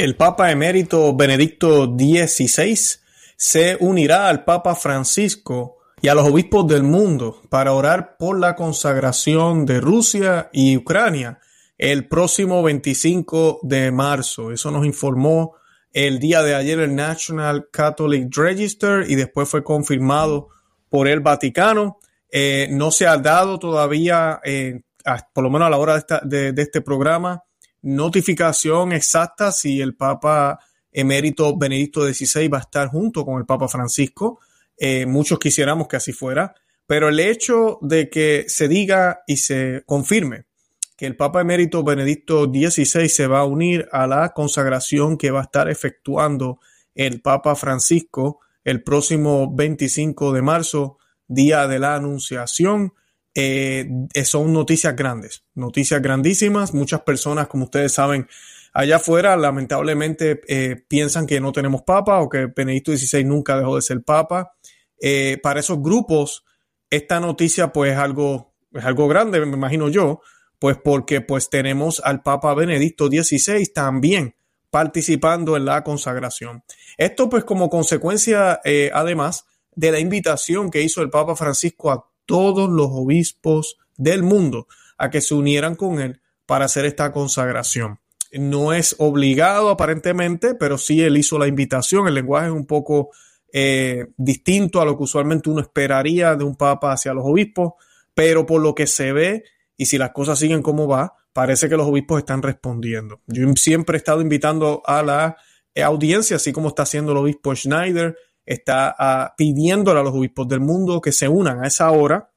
El Papa emérito Benedicto XVI se unirá al Papa Francisco y a los obispos del mundo para orar por la consagración de Rusia y Ucrania el próximo 25 de marzo. Eso nos informó el día de ayer el National Catholic Register y después fue confirmado por el Vaticano. Eh, no se ha dado todavía, eh, por lo menos a la hora de, de este programa, notificación exacta si el Papa emérito Benedicto XVI va a estar junto con el Papa Francisco. Eh, muchos quisiéramos que así fuera, pero el hecho de que se diga y se confirme que el Papa emérito Benedicto XVI se va a unir a la consagración que va a estar efectuando el Papa Francisco el próximo 25 de marzo, día de la Anunciación, eh, son noticias grandes, noticias grandísimas. Muchas personas, como ustedes saben, allá afuera lamentablemente eh, piensan que no tenemos papa o que Benedicto XVI nunca dejó de ser papa. Eh, para esos grupos, esta noticia pues es algo, es algo grande, me imagino yo, pues porque pues tenemos al Papa Benedicto XVI también participando en la consagración. Esto pues como consecuencia además de la invitación que hizo el Papa Francisco a todos los obispos del mundo a que se unieran con él para hacer esta consagración. No es obligado aparentemente, pero sí él hizo la invitación. El lenguaje es un poco eh, distinto a lo que usualmente uno esperaría de un papa hacia los obispos, pero por lo que se ve y si las cosas siguen como va, parece que los obispos están respondiendo. Yo siempre he estado invitando a la audiencia, así como está haciendo el obispo Schneider, está uh, pidiéndole a los obispos del mundo que se unan a esa hora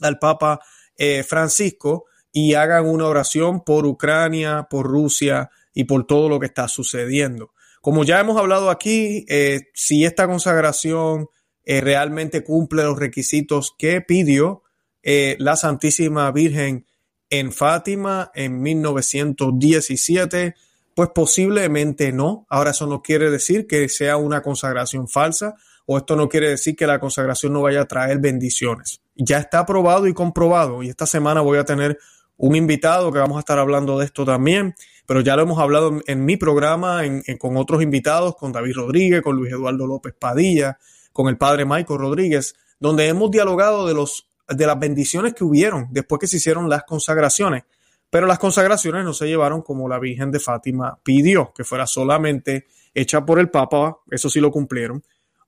al Papa eh, Francisco y hagan una oración por Ucrania, por Rusia y por todo lo que está sucediendo. Como ya hemos hablado aquí, eh, si esta consagración eh, realmente cumple los requisitos que pidió la Santísima Virgen en Fátima en 1917, pues posiblemente no. Ahora eso no quiere decir que sea una consagración falsa o esto no quiere decir que la consagración no vaya a traer bendiciones. Ya está aprobado y comprobado y esta semana voy a tener un invitado que vamos a estar hablando de esto también, pero ya lo hemos hablado en, mi programa con otros invitados, con David Rodríguez, con Luis Eduardo López Padilla, con el padre Michael Rodríguez, donde hemos dialogado de los de las bendiciones que hubieron después que se hicieron las consagraciones pero las consagraciones no se llevaron como la Virgen de Fátima pidió, que fuera solamente hecha por el Papa, eso sí lo cumplieron,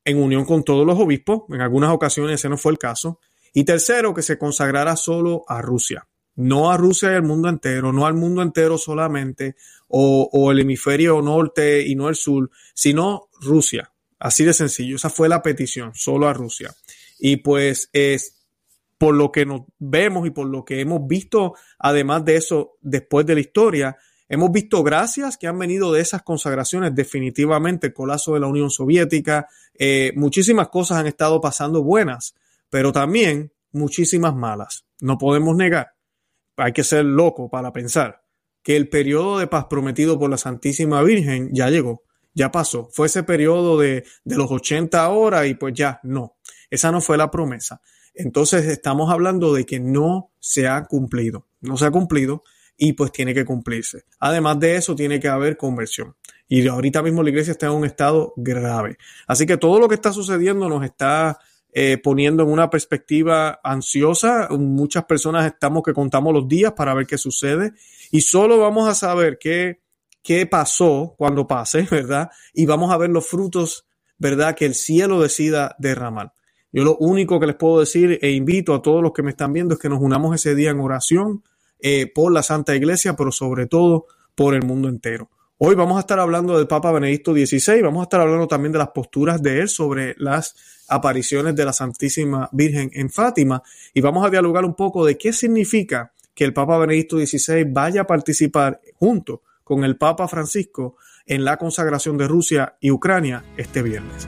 en unión con todos los obispos, en algunas ocasiones ese no fue el caso. Y tercero, que se consagrara solo a Rusia, no a Rusia y al mundo entero, no al mundo entero solamente, o, o el hemisferio norte y no el sur, sino Rusia. Así de sencillo, esa fue la petición, solo a Rusia. Y pues es, por lo que nos vemos y por lo que hemos visto, además de eso, después de la historia, hemos visto gracias que han venido de esas consagraciones, definitivamente el colapso de la Unión Soviética, eh, muchísimas cosas han estado pasando buenas, pero también muchísimas malas. No podemos negar, hay que ser loco para pensar que el periodo de paz prometido por la Santísima Virgen ya llegó, ya pasó. Fue ese periodo de, de los 80 horas y pues ya, no, esa no fue la promesa. Entonces estamos hablando de que no se ha cumplido, no se ha cumplido y pues tiene que cumplirse. Además de eso, tiene que haber conversión. Y ahorita mismo la iglesia está en un estado grave. Así que todo lo que está sucediendo nos está eh, poniendo en una perspectiva ansiosa. Muchas personas estamos que contamos los días para ver qué sucede y solo vamos a saber qué, qué pasó cuando pase, ¿verdad? Y vamos a ver los frutos, ¿verdad? Que el cielo decida derramar. Yo lo único que les puedo decir e invito a todos los que me están viendo es que nos unamos ese día en oración eh, por la Santa Iglesia, pero sobre todo por el mundo entero. Hoy vamos a estar hablando del Papa Benedicto XVI, vamos a estar hablando también de las posturas de él sobre las apariciones de la Santísima Virgen en Fátima y vamos a dialogar un poco de qué significa que el Papa Benedicto XVI vaya a participar junto con el Papa Francisco en la consagración de Rusia y Ucrania este viernes.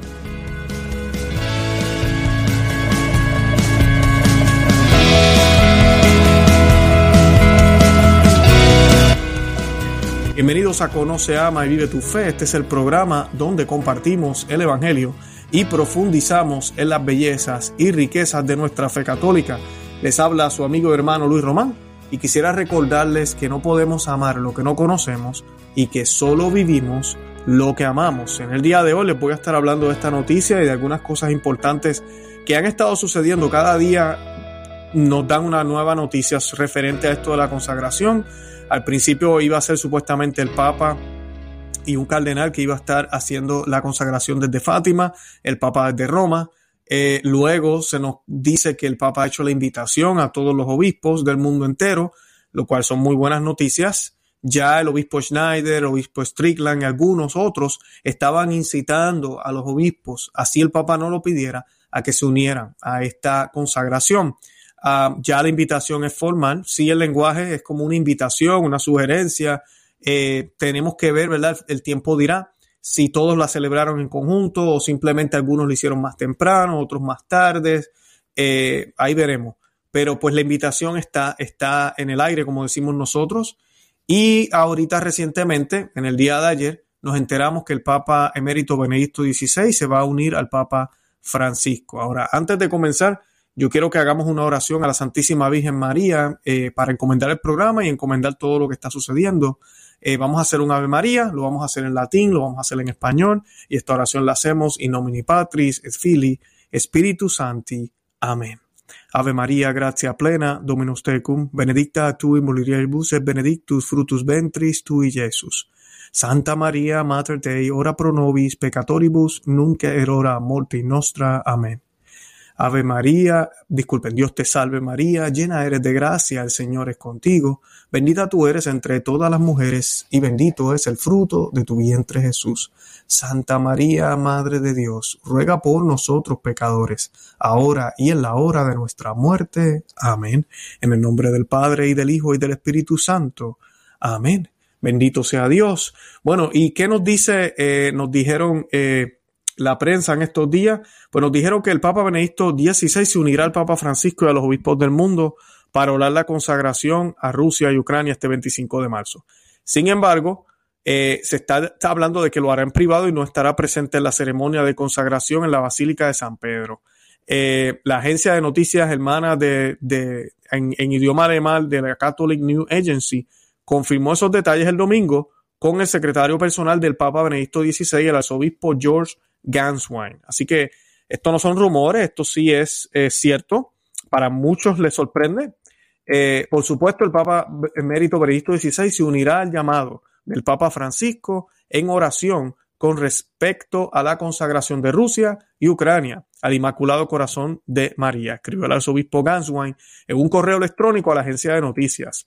Bienvenidos a Conoce, Ama y Vive tu Fe. Este es el programa donde compartimos el Evangelio y profundizamos en las bellezas y riquezas de nuestra fe católica. Les habla su amigo y hermano Luis Román y quisiera recordarles que no podemos amar lo que no conocemos y que solo vivimos lo que amamos. En el día de hoy les voy a estar hablando de esta noticia y de algunas cosas importantes que han estado sucediendo. Cada día nos dan una nueva noticia referente a esto de la consagración. Al principio iba a ser supuestamente el Papa y un cardenal que iba a estar haciendo la consagración desde Fátima, el Papa desde Roma. Eh, luego se nos dice que el Papa ha hecho la invitación a todos los obispos del mundo entero, lo cual son muy buenas noticias. Ya el obispo Schneider, el obispo Strickland y algunos otros estaban incitando a los obispos, así el Papa no lo pidiera, a que se unieran a esta consagración. Ah, ya la invitación es formal, sí el lenguaje es como una invitación, una sugerencia. Eh, tenemos que ver, ¿verdad? El tiempo dirá si todos la celebraron en conjunto o simplemente algunos lo hicieron más temprano, otros más tarde. Eh, ahí veremos. Pero pues la invitación está, está en el aire, como decimos nosotros. Y ahorita recientemente, en el día de ayer, nos enteramos que el Papa emérito Benedicto XVI se va a unir al Papa Francisco. Ahora, antes de comenzar, yo quiero que hagamos una oración a la Santísima Virgen María eh, para encomendar el programa y encomendar todo lo que está sucediendo. Eh, vamos a hacer un Ave María, lo vamos a hacer en latín, lo vamos a hacer en español y esta oración la hacemos in nomine Patris et Filii Spiritus Santi. Amén. Ave María, gracia plena, Dominus tecum, benedicta tu in mulieribus et benedictus fructus ventris tui, Jesús. Santa María, Mater Dei, ora pro nobis peccatoribus, nunc et hora morti nostra. Amén. Ave María, disculpen, Dios te salve María, llena eres de gracia, el Señor es contigo, bendita tú eres entre todas las mujeres, y bendito es el fruto de tu vientre Jesús. Santa María, Madre de Dios, ruega por nosotros pecadores, ahora y en la hora de nuestra muerte. Amén. En el nombre del Padre y del Hijo y del Espíritu Santo. Amén. Bendito sea Dios. Bueno, ¿y qué nos dice? Eh, nos dijeron eh, la prensa en estos días, pues nos dijeron que el Papa Benedicto XVI se unirá al Papa Francisco y a los obispos del mundo para orar la consagración a Rusia y Ucrania este 25 de marzo. Sin embargo, eh, se está, hablando de que lo hará en privado y no estará presente en la ceremonia de consagración en la Basílica de San Pedro. Eh, la agencia de noticias hermana de, en, en, idioma alemán de la Catholic News Agency confirmó esos detalles el domingo con el secretario personal del Papa Benedicto XVI, el arzobispo George Ganswine. Así que esto no son rumores, esto sí es cierto. Para muchos les sorprende. Eh, por supuesto, el Papa Emérito Benedicto XVI se unirá al llamado del Papa Francisco en oración con respecto a la consagración de Rusia y Ucrania al Inmaculado Corazón de María, escribió el arzobispo Ganswine en un correo electrónico a la agencia de noticias.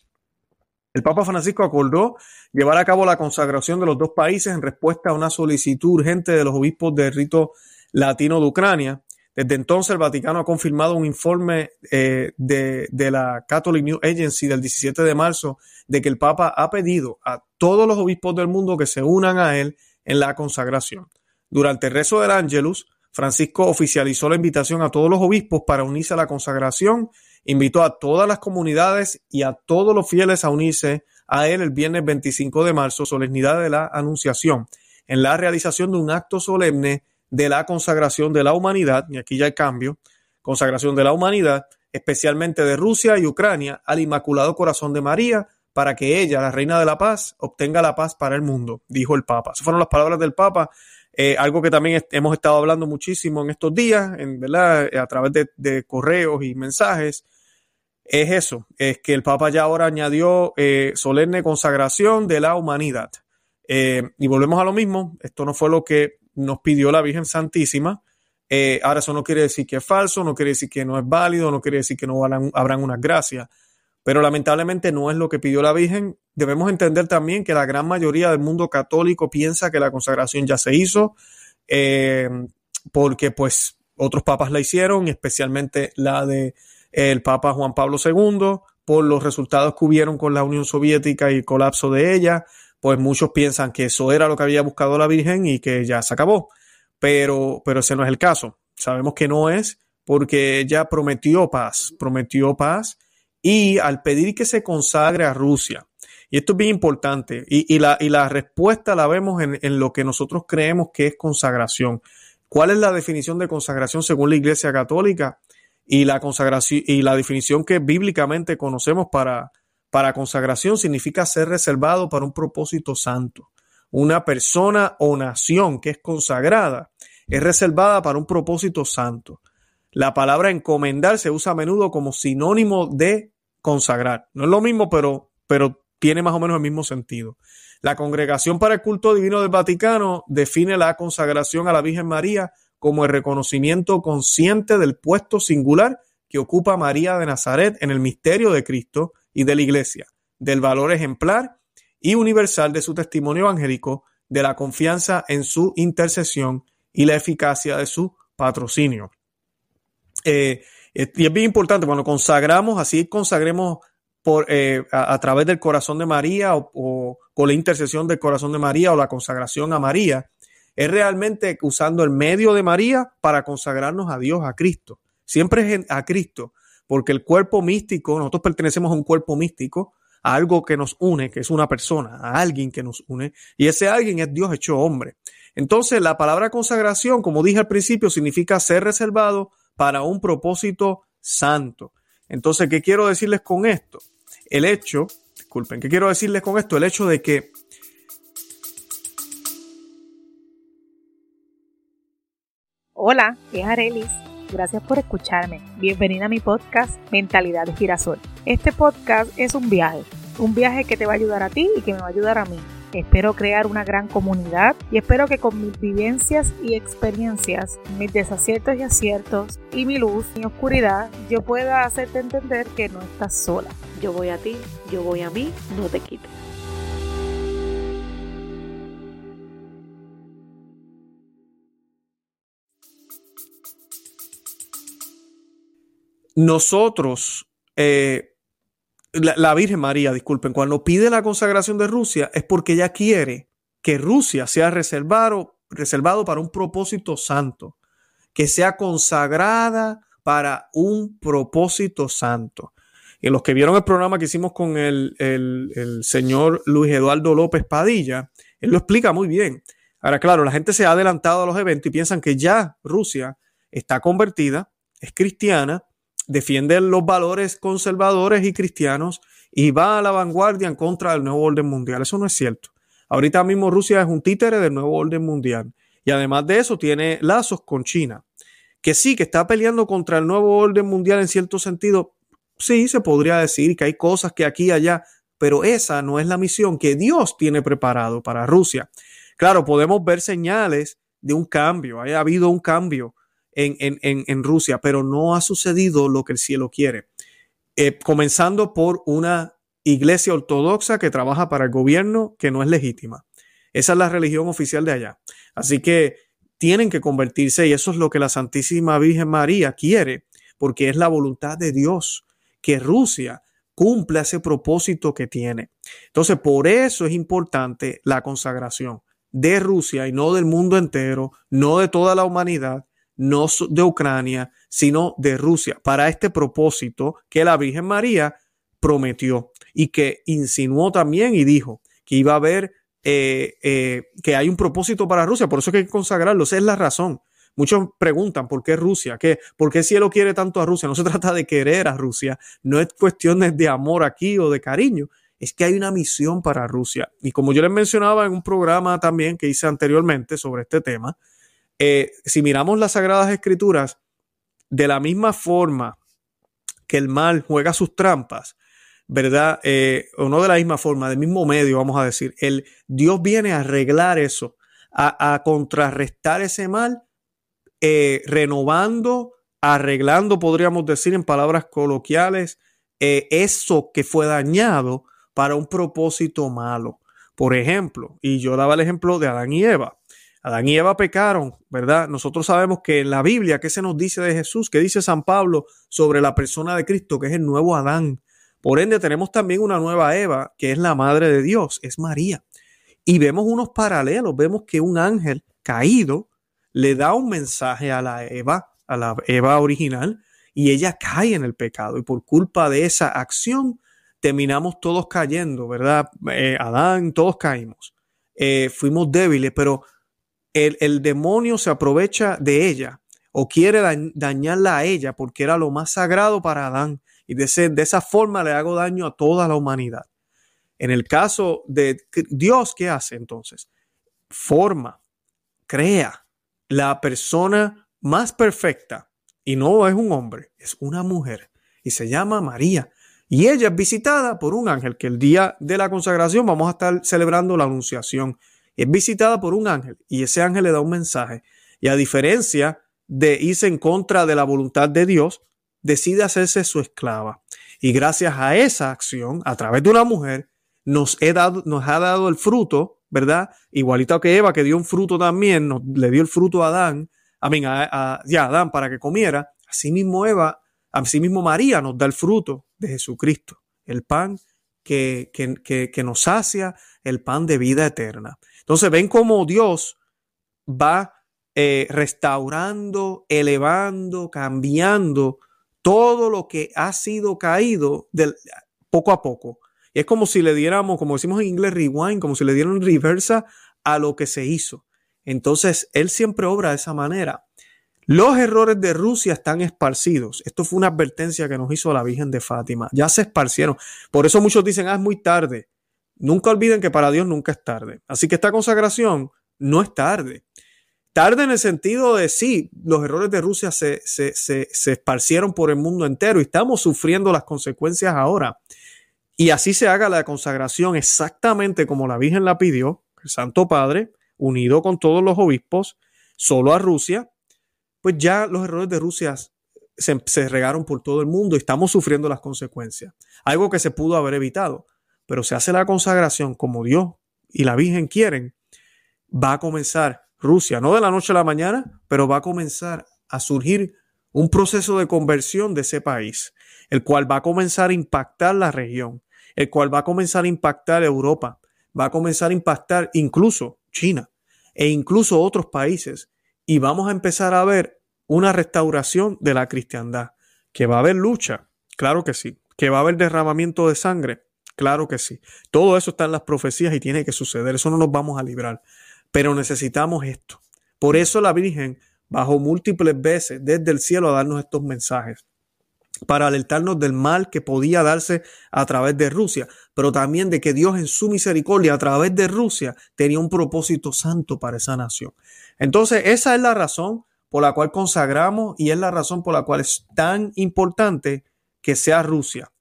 El Papa Francisco acordó llevar a cabo la consagración de los dos países en respuesta a una solicitud urgente de los obispos del rito latino de Ucrania. Desde entonces el Vaticano ha confirmado un informe eh, de, de, la Catholic News Agency del 17 de marzo de que el Papa ha pedido a todos los obispos del mundo que se unan a él en la consagración. Durante el rezo del Ángelus, Francisco oficializó la invitación a todos los obispos para unirse a la consagración invitó a todas las comunidades y a todos los fieles a unirse a él el viernes 25 de marzo, solemnidad de la Anunciación, en la realización de un acto solemne de la consagración de la humanidad, y aquí ya hay cambio, consagración de la humanidad, especialmente de Rusia y Ucrania, al Inmaculado Corazón de María, para que ella, la Reina de la Paz, obtenga la paz para el mundo, dijo el Papa. Esas fueron las palabras del Papa, eh, algo que también hemos estado hablando muchísimo en estos días, en, ¿verdad? a través de, de correos y mensajes, es eso, es que el Papa ya ahora añadió eh, solemne consagración de la humanidad. Eh, y volvemos a lo mismo, esto no fue lo que nos pidió la Virgen Santísima. Eh, ahora eso no quiere decir que es falso, no quiere decir que no es válido, no quiere decir que no habrán, habrán unas gracias, pero lamentablemente no es lo que pidió la Virgen. Debemos entender también que la gran mayoría del mundo católico piensa que la consagración ya se hizo, porque pues otros papas la hicieron, especialmente la de el Papa Juan Pablo II por los resultados que hubieron con la Unión Soviética y el colapso de ella, pues muchos piensan que eso era lo que había buscado la Virgen y que ya se acabó. Pero, pero ese no es el caso. Sabemos que no es porque ella prometió paz, prometió paz y al pedir que se consagre a Rusia, y esto es bien importante, y, la, y la, respuesta la vemos en, en, lo que nosotros creemos que es consagración. ¿Cuál es la definición de consagración según la Iglesia Católica? Y la consagración y la definición que bíblicamente conocemos para, para consagración significa ser reservado para un propósito santo. Una persona o nación que es consagrada es reservada para un propósito santo. La palabra encomendar se usa a menudo como sinónimo de consagrar. No es lo mismo, pero, pero tiene más o menos el mismo sentido. La Congregación para el Culto Divino del Vaticano define la consagración a la Virgen María como el reconocimiento consciente del puesto singular que ocupa María de Nazaret en el misterio de Cristo y de la Iglesia, del valor ejemplar y universal de su testimonio evangélico, de la confianza en su intercesión y la eficacia de su patrocinio. Eh, y es bien importante, cuando consagramos, así consagremos por, eh, a, través del corazón de María o, o, con la intercesión del corazón de María o la consagración a María, es realmente usando el medio de María para consagrarnos a Dios, a Cristo. Siempre es a Cristo, porque el cuerpo místico, nosotros pertenecemos a un cuerpo místico, a algo que nos une, que es una persona, a alguien que nos une, y ese alguien es Dios hecho hombre. Entonces, la palabra consagración, como dije al principio, significa ser reservado para un propósito santo. Entonces, ¿qué quiero decirles con esto? El hecho, disculpen, ¿qué quiero decirles con esto? El hecho de que Hola, es Arelis. Gracias por escucharme. Bienvenida a mi podcast Mentalidad de Girasol. Este podcast es un viaje, un viaje que te va a ayudar a ti y que me va a ayudar a mí Espero crear una gran comunidad y espero que con mis vivencias y experiencias, mis desaciertos y aciertos y mi luz, mi oscuridad, yo pueda hacerte entender que no estás sola. Yo voy a ti, yo voy a mí, no te quites. Nosotros eh, la, Virgen María, disculpen, cuando pide la consagración de Rusia es porque ella quiere que Rusia sea reservado, reservado para un propósito santo, que sea consagrada para un propósito santo. Y los que vieron el programa que hicimos con el, el, señor Luis Eduardo López Padilla, él lo explica muy bien. Ahora, claro, la gente se ha adelantado a los eventos y piensan que ya Rusia está convertida, es cristiana, defiende los valores conservadores y cristianos y va a la vanguardia en contra del nuevo orden mundial. Eso no es cierto. Ahorita mismo Rusia es un títere del nuevo orden mundial. Y además de eso tiene lazos con China. Que sí, que está peleando contra el nuevo orden mundial en cierto sentido. Sí, se podría decir que hay cosas que aquí y allá, pero esa no es la misión que Dios tiene preparado para Rusia. Claro, podemos ver señales de un cambio. Ha habido un cambio en, Rusia, pero no ha sucedido lo que el cielo quiere. Eh, comenzando por una iglesia ortodoxa que trabaja para el gobierno que no es legítima. Esa es la religión oficial de allá. Así que tienen que convertirse y eso es lo que la Santísima Virgen María quiere, porque es la voluntad de Dios que Rusia cumpla ese propósito que tiene. Entonces, por eso es importante la consagración de Rusia y no del mundo entero, no de toda la humanidad, no de Ucrania, sino de Rusia, para este propósito que la Virgen María prometió y que insinuó también y dijo que iba a haber, eh, eh, que hay un propósito para Rusia, por eso que hay que consagrarlo, esa es la razón. Muchos preguntan por qué Rusia, ¿Qué, por qué el cielo quiere tanto a Rusia. No se trata de querer a Rusia, no es cuestiones de amor aquí o de cariño, es que hay una misión para Rusia. Y como yo les mencionaba en un programa también que hice anteriormente sobre este tema, eh, si miramos las Sagradas Escrituras, de la misma forma que el mal juega sus trampas, ¿verdad? Eh, o no de la misma forma, del mismo medio, vamos a decir, el Dios viene a arreglar eso, a, contrarrestar ese mal, eh, renovando, arreglando, podríamos decir en palabras coloquiales, eso que fue dañado para un propósito malo. Por ejemplo, y yo daba el ejemplo de Adán y Eva. Adán y Eva pecaron, ¿verdad? Nosotros sabemos que en la Biblia, ¿qué se nos dice de Jesús? ¿Qué dice San Pablo sobre la persona de Cristo, que es el nuevo Adán? Por ende, tenemos también una nueva Eva, que es la madre de Dios, es María. Y vemos unos paralelos, vemos que un ángel caído le da un mensaje a la Eva, a la Eva original, y ella cae en el pecado. Y por culpa de esa acción, terminamos todos cayendo, ¿verdad? Eh, Adán, todos caímos. Eh, fuimos débiles, pero el, demonio se aprovecha de ella o quiere dañarla a ella porque era lo más sagrado para Adán y de, de esa forma le hago daño a toda la humanidad. En el caso de Dios, ¿qué hace entonces? Forma, crea la persona más perfecta y no es un hombre, es una mujer y se llama María. Y ella es visitada por un ángel, que el día de la consagración vamos a estar celebrando la anunciación. Es visitada por un ángel y ese ángel le da un mensaje. Y a diferencia de irse en contra de la voluntad de Dios, decide hacerse su esclava. Y gracias a esa acción, a través de una mujer, nos, ha dado el fruto, ¿verdad? Igualito que Eva, que dio un fruto también, le dio el fruto a Adán, a, mí, a, ya, Adán para que comiera. Asimismo Eva, asimismo María nos da el fruto de Jesucristo, el pan que, que, que nos sacia, el pan de vida eterna. Entonces ven cómo Dios va eh, restaurando, elevando, cambiando todo lo que ha sido caído poco a poco. es como si le diéramos, como decimos en inglés, rewind, como si le dieran reversa a lo que se hizo. Entonces, Él siempre obra de esa manera. Los errores de Rusia están esparcidos. Esto fue una advertencia que nos hizo la Virgen de Fátima. Ya se esparcieron. Por eso muchos dicen, ah, es muy tarde. Nunca olviden que para Dios nunca es tarde. Así que esta consagración no es tarde. Tarde en el sentido de sí, los errores de Rusia se, se, esparcieron por el mundo entero y estamos sufriendo las consecuencias ahora. Y así se haga la consagración exactamente como la Virgen la pidió, el Santo Padre, unido con todos los obispos, solo a Rusia, pues ya los errores de Rusia se, se, regaron por todo el mundo y estamos sufriendo las consecuencias. Algo que se pudo haber evitado, pero se hace la consagración como Dios y la Virgen quieren, va a comenzar Rusia, no de la noche a la mañana, pero va a comenzar a surgir un proceso de conversión de ese país, el cual va a comenzar a impactar la región, el cual va a comenzar a impactar Europa, va a comenzar a impactar incluso China e incluso otros países. Y vamos a empezar a ver una restauración de la cristiandad, que va a haber lucha, claro que sí, que va a haber derramamiento de sangre, claro que sí. Todo eso está en las profecías y tiene que suceder, eso no nos vamos a librar. Pero necesitamos esto. Por eso la Virgen bajó múltiples veces desde el cielo a darnos estos mensajes para alertarnos del mal que podía darse a través de Rusia, pero también de que Dios en su misericordia a través de Rusia tenía un propósito santo para esa nación. Entonces, esa es la razón por la cual consagramos y es la razón por la cual es tan importante que sea Rusia,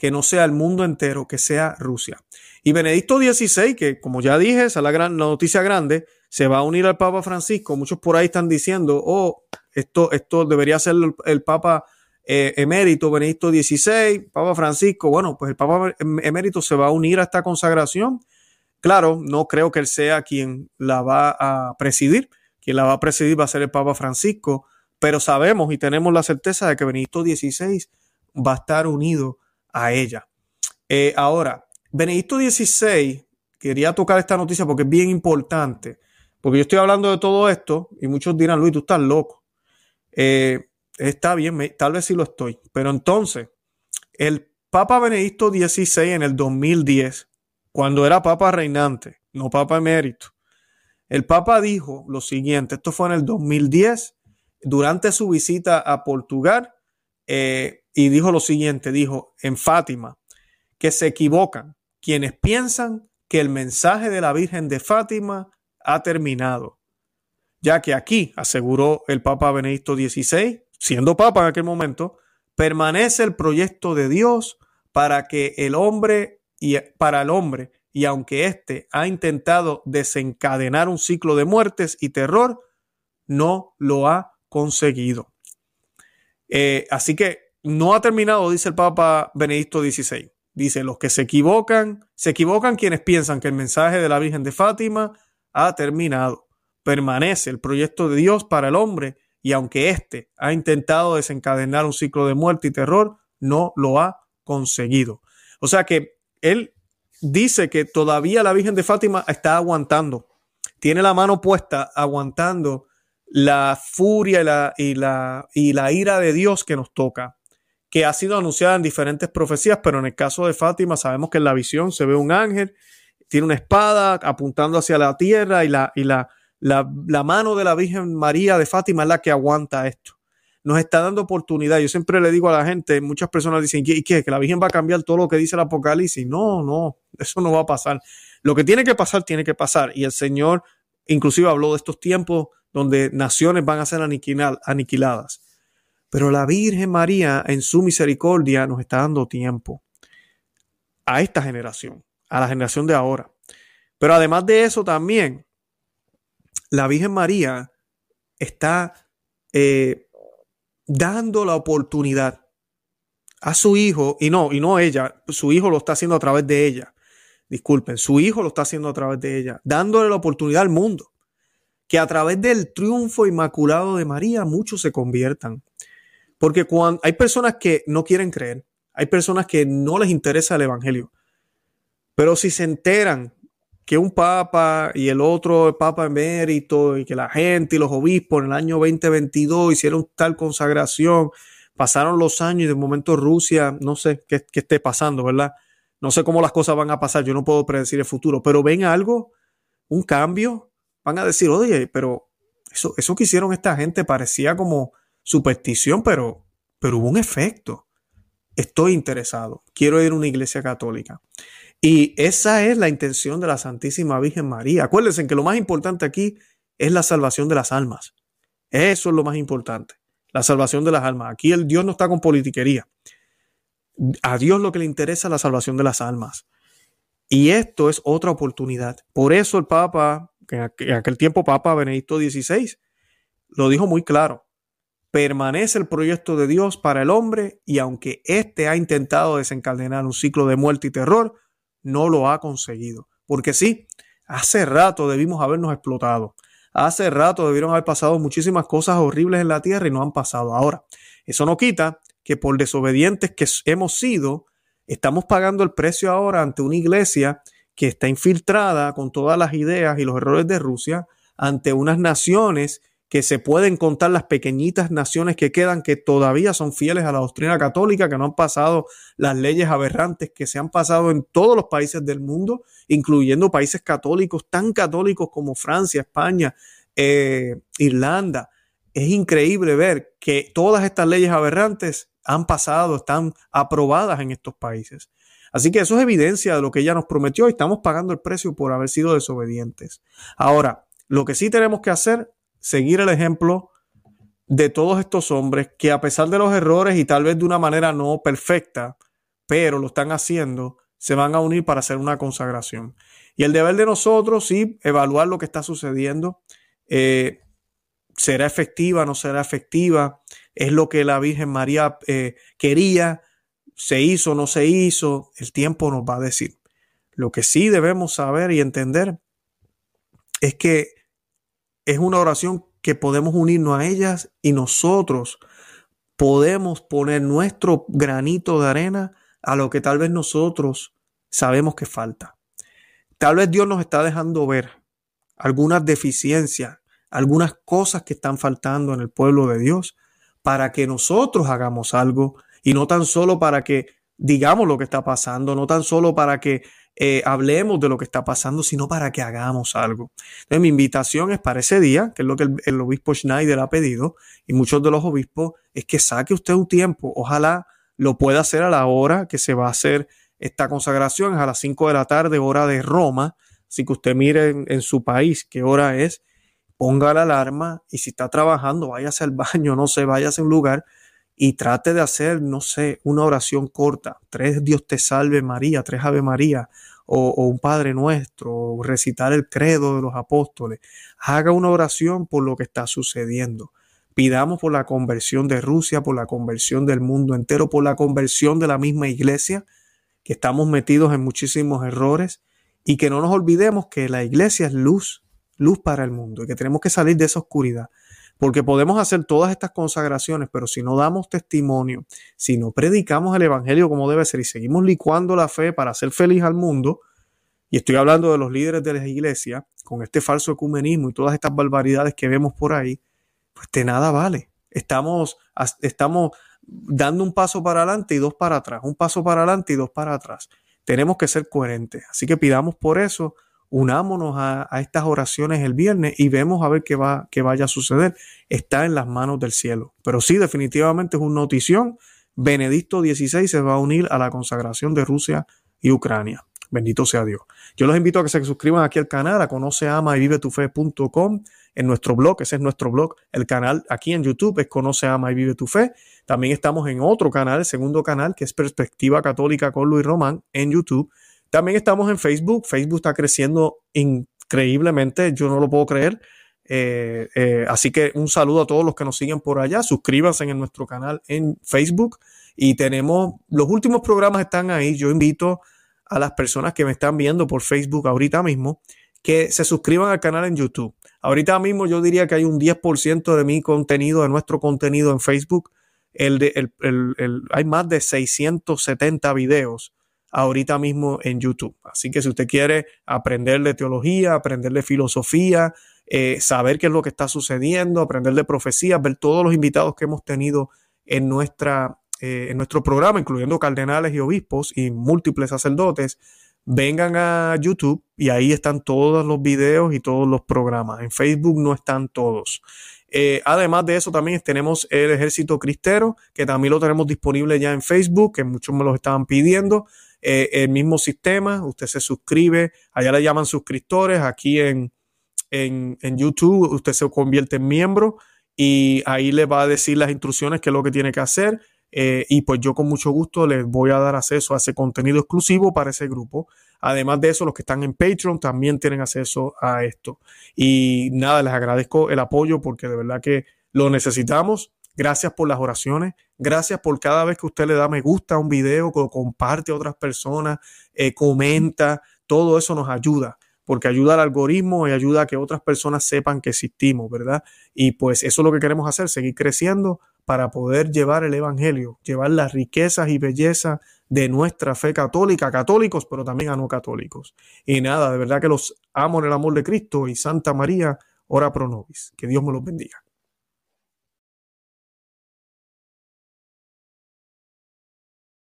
que no sea el mundo entero, que sea Rusia. Y Benedicto XVI, que como ya dije, esa es la gran noticia grande, se va a unir al Papa Francisco. Muchos por ahí están diciendo, oh, esto, esto debería ser el, Papa eh, emérito Benedicto XVI, Papa Francisco. Bueno, pues el Papa em, emérito se va a unir a esta consagración. Claro, no creo que él sea quien la va a presidir. Quien la va a presidir va a ser el Papa Francisco, pero sabemos y tenemos la certeza de que Benedicto XVI va a estar unido a ella. Eh, ahora, Benedicto XVI, quería tocar esta noticia porque es bien importante, porque yo estoy hablando de todo esto y muchos dirán, Luis, tú estás loco. Eh, está bien, tal vez sí lo estoy, pero entonces, el Papa Benedicto XVI en el 2010, cuando era Papa reinante, no Papa emérito, el Papa dijo lo siguiente, esto fue en el 2010, durante su visita a Portugal, eh, y dijo lo siguiente, dijo en Fátima, que se equivocan, quienes piensan que el mensaje de la Virgen de Fátima ha terminado, ya que aquí, aseguró el Papa Benedicto XVI, siendo Papa en aquel momento, permanece el proyecto de Dios para que el hombre y para el hombre, y aunque éste ha intentado desencadenar un ciclo de muertes y terror, no lo ha conseguido. Eh, así que no ha terminado, dice el Papa Benedicto XVI. Dice, los que se equivocan, se equivocan quienes piensan que el mensaje de la Virgen de Fátima ha terminado. Permanece el proyecto de Dios para el hombre y aunque éste ha intentado desencadenar un ciclo de muerte y terror, no lo ha conseguido. O sea que él dice que todavía la Virgen de Fátima está aguantando, tiene la mano puesta aguantando la furia y la, y la, y la ira de Dios que nos toca que ha sido anunciada en diferentes profecías, pero en el caso de Fátima sabemos que en la visión se ve un ángel, tiene una espada apuntando hacia la tierra y la, y la, la, mano de la Virgen María de Fátima es la que aguanta esto. nos está dando oportunidad. Yo siempre le digo a la gente, muchas personas dicen, ¿y qué? ¿Que la Virgen va a cambiar todo lo que dice el Apocalipsis? No, no, eso no va a pasar. Lo que tiene que pasar, tiene que pasar. Y el Señor inclusive habló de estos tiempos donde naciones van a ser aniquiladas. Pero la Virgen María en su misericordia nos está dando tiempo a esta generación, a la generación de ahora. Pero además de eso también, la Virgen María está eh, dando la oportunidad a su hijo, y no, y no ella, su hijo lo está haciendo a través de ella. Disculpen, su hijo lo está haciendo a través de ella, dándole la oportunidad al mundo que a través del triunfo inmaculado de María muchos se conviertan. Porque cuando hay personas que no quieren creer, hay personas que no les interesa el Evangelio, pero si se enteran que un papa y el otro el papa emérito y que la gente y los obispos en el año 2022 hicieron tal consagración, pasaron los años y de momento Rusia, no sé qué, esté pasando, ¿verdad? No sé cómo las cosas van a pasar, yo no puedo predecir el futuro, pero ven algo, un cambio, van a decir, oye, pero eso, eso que hicieron esta gente parecía como superstición, pero, pero hubo un efecto. Estoy interesado, quiero ir a una iglesia católica. Y esa es la intención de la Santísima Virgen María. Acuérdense que lo más importante aquí es la salvación de las almas. Eso es lo más importante, la salvación de las almas. Aquí el Dios no está con politiquería. A Dios lo que le interesa es la salvación de las almas. Y esto es otra oportunidad. Por eso el Papa en aquel tiempo Papa Benedicto XVI lo dijo muy claro. Permanece el proyecto de Dios para el hombre y aunque éste ha intentado desencadenar un ciclo de muerte y terror, no lo ha conseguido. Porque sí, hace rato debimos habernos explotado. Hace rato debieron haber pasado muchísimas cosas horribles en la tierra y no han pasado. Ahora, eso no quita que por desobedientes que hemos sido, estamos pagando el precio ahora ante una iglesia que está infiltrada con todas las ideas y los errores de Rusia ante unas naciones que se pueden contar las pequeñitas naciones que quedan que todavía son fieles a la doctrina católica, que no han pasado las leyes aberrantes que se han pasado en todos los países del mundo, incluyendo países católicos tan católicos como Francia, España, eh, Irlanda. Es increíble ver que todas estas leyes aberrantes han pasado, están aprobadas en estos países. Así que eso es evidencia de lo que ella nos prometió y estamos pagando el precio por haber sido desobedientes. Ahora, lo que sí tenemos que hacer, seguir el ejemplo de todos estos hombres que a pesar de los errores y tal vez de una manera no perfecta, pero lo están haciendo, se van a unir para hacer una consagración. Y el deber de nosotros, sí, evaluar lo que está sucediendo. Eh, ¿Será efectiva? ¿No será efectiva? ¿Es lo que la Virgen María eh, quería? se hizo no se hizo, el tiempo nos va a decir. Lo que sí debemos saber y entender es que es una oración que podemos unirnos a ellas y nosotros podemos poner nuestro granito de arena a lo que tal vez nosotros sabemos que falta. Tal vez Dios nos está dejando ver algunas deficiencias, algunas cosas que están faltando en el pueblo de Dios para que nosotros hagamos algo y no tan solo para que digamos lo que está pasando, no tan solo para que eh, hablemos de lo que está pasando, sino para que hagamos algo. Entonces, mi invitación es para ese día, que es lo que el, obispo Schneider ha pedido, y muchos de los obispos, es que saque usted un tiempo. Ojalá lo pueda hacer a la hora que se va a hacer esta consagración, es a las 5 de la tarde, hora de Roma. Así que usted mire en, en su país qué hora es, ponga la alarma y si está trabajando, váyase al baño, no sé, váyase a un lugar y trate de hacer, no sé, una oración corta, tres Dios te salve María, tres Ave María, o, un Padre Nuestro, o recitar el credo de los apóstoles. Haga una oración por lo que está sucediendo. Pidamos por la conversión de Rusia, por la conversión del mundo entero, por la conversión de la misma iglesia, que estamos metidos en muchísimos errores y que no nos olvidemos que la iglesia es luz, luz para el mundo y que tenemos que salir de esa oscuridad. Porque podemos hacer todas estas consagraciones, pero si no damos testimonio, si no predicamos el Evangelio como debe ser y seguimos licuando la fe para hacer feliz al mundo, y estoy hablando de los líderes de la iglesia, con este falso ecumenismo y todas estas barbaridades que vemos por ahí, pues de nada vale. Estamos, estamos dando un paso para adelante y dos para atrás, un paso para adelante y dos para atrás. Tenemos que ser coherentes. Así que pidamos por eso unámonos a, estas oraciones el viernes y vemos a ver qué, va, qué vaya a suceder. Está en las manos del cielo. Pero sí, definitivamente es una notición. Benedicto XVI se va a unir a la consagración de Rusia y Ucrania. Bendito sea Dios. Yo los invito a que se suscriban aquí al canal, a conoce, ama y vive tu fe.com, en nuestro blog, ese es nuestro blog, el canal aquí en YouTube es Conoce, ama y vive tu fe. También estamos en otro canal, el segundo canal, que es Perspectiva Católica con Luis Román en YouTube. También estamos en Facebook. Facebook está creciendo increíblemente, yo no lo puedo creer. Eh, eh, así que un saludo a todos los que nos siguen por allá. Suscríbanse en nuestro canal en Facebook. Y tenemos, los últimos programas están ahí. Yo invito a las personas que me están viendo por Facebook ahorita mismo que se suscriban al canal en YouTube. Ahorita mismo yo diría que hay un 10% de mi contenido, de nuestro contenido en Facebook. El de, el, hay más de 670 videos ahorita mismo en YouTube. Así que si usted quiere aprender de teología, aprender de filosofía, eh, saber qué es lo que está sucediendo, aprender de profecía, ver todos los invitados que hemos tenido en, nuestra, eh, en nuestro programa, incluyendo cardenales y obispos y múltiples sacerdotes, vengan a YouTube y ahí están todos los videos y todos los programas. En Facebook no están todos. Eh, además de eso, también tenemos el Ejército Cristero, que también lo tenemos disponible ya en Facebook, que muchos me lo estaban pidiendo. Eh, el mismo sistema, usted se suscribe, allá le llaman suscriptores, aquí en, en, YouTube usted se convierte en miembro y ahí le va a decir las instrucciones, qué es lo que tiene que hacer. Eh, y pues yo con mucho gusto les voy a dar acceso a ese contenido exclusivo para ese grupo. Además de eso, los que están en Patreon también tienen acceso a esto. Y nada, les agradezco el apoyo porque de verdad que lo necesitamos. Gracias por las oraciones. Gracias por cada vez que usted le da me gusta a un video, que comparte a otras personas, eh, comenta. Todo eso nos ayuda porque ayuda al algoritmo y ayuda a que otras personas sepan que existimos, ¿verdad? Y pues eso es lo que queremos hacer, seguir creciendo para poder llevar el Evangelio, llevar las riquezas y bellezas de nuestra fe católica, católicos, pero también a no católicos. Y nada, de verdad que los amo en el amor de Cristo y Santa María, ora pro nobis. Que Dios me los bendiga.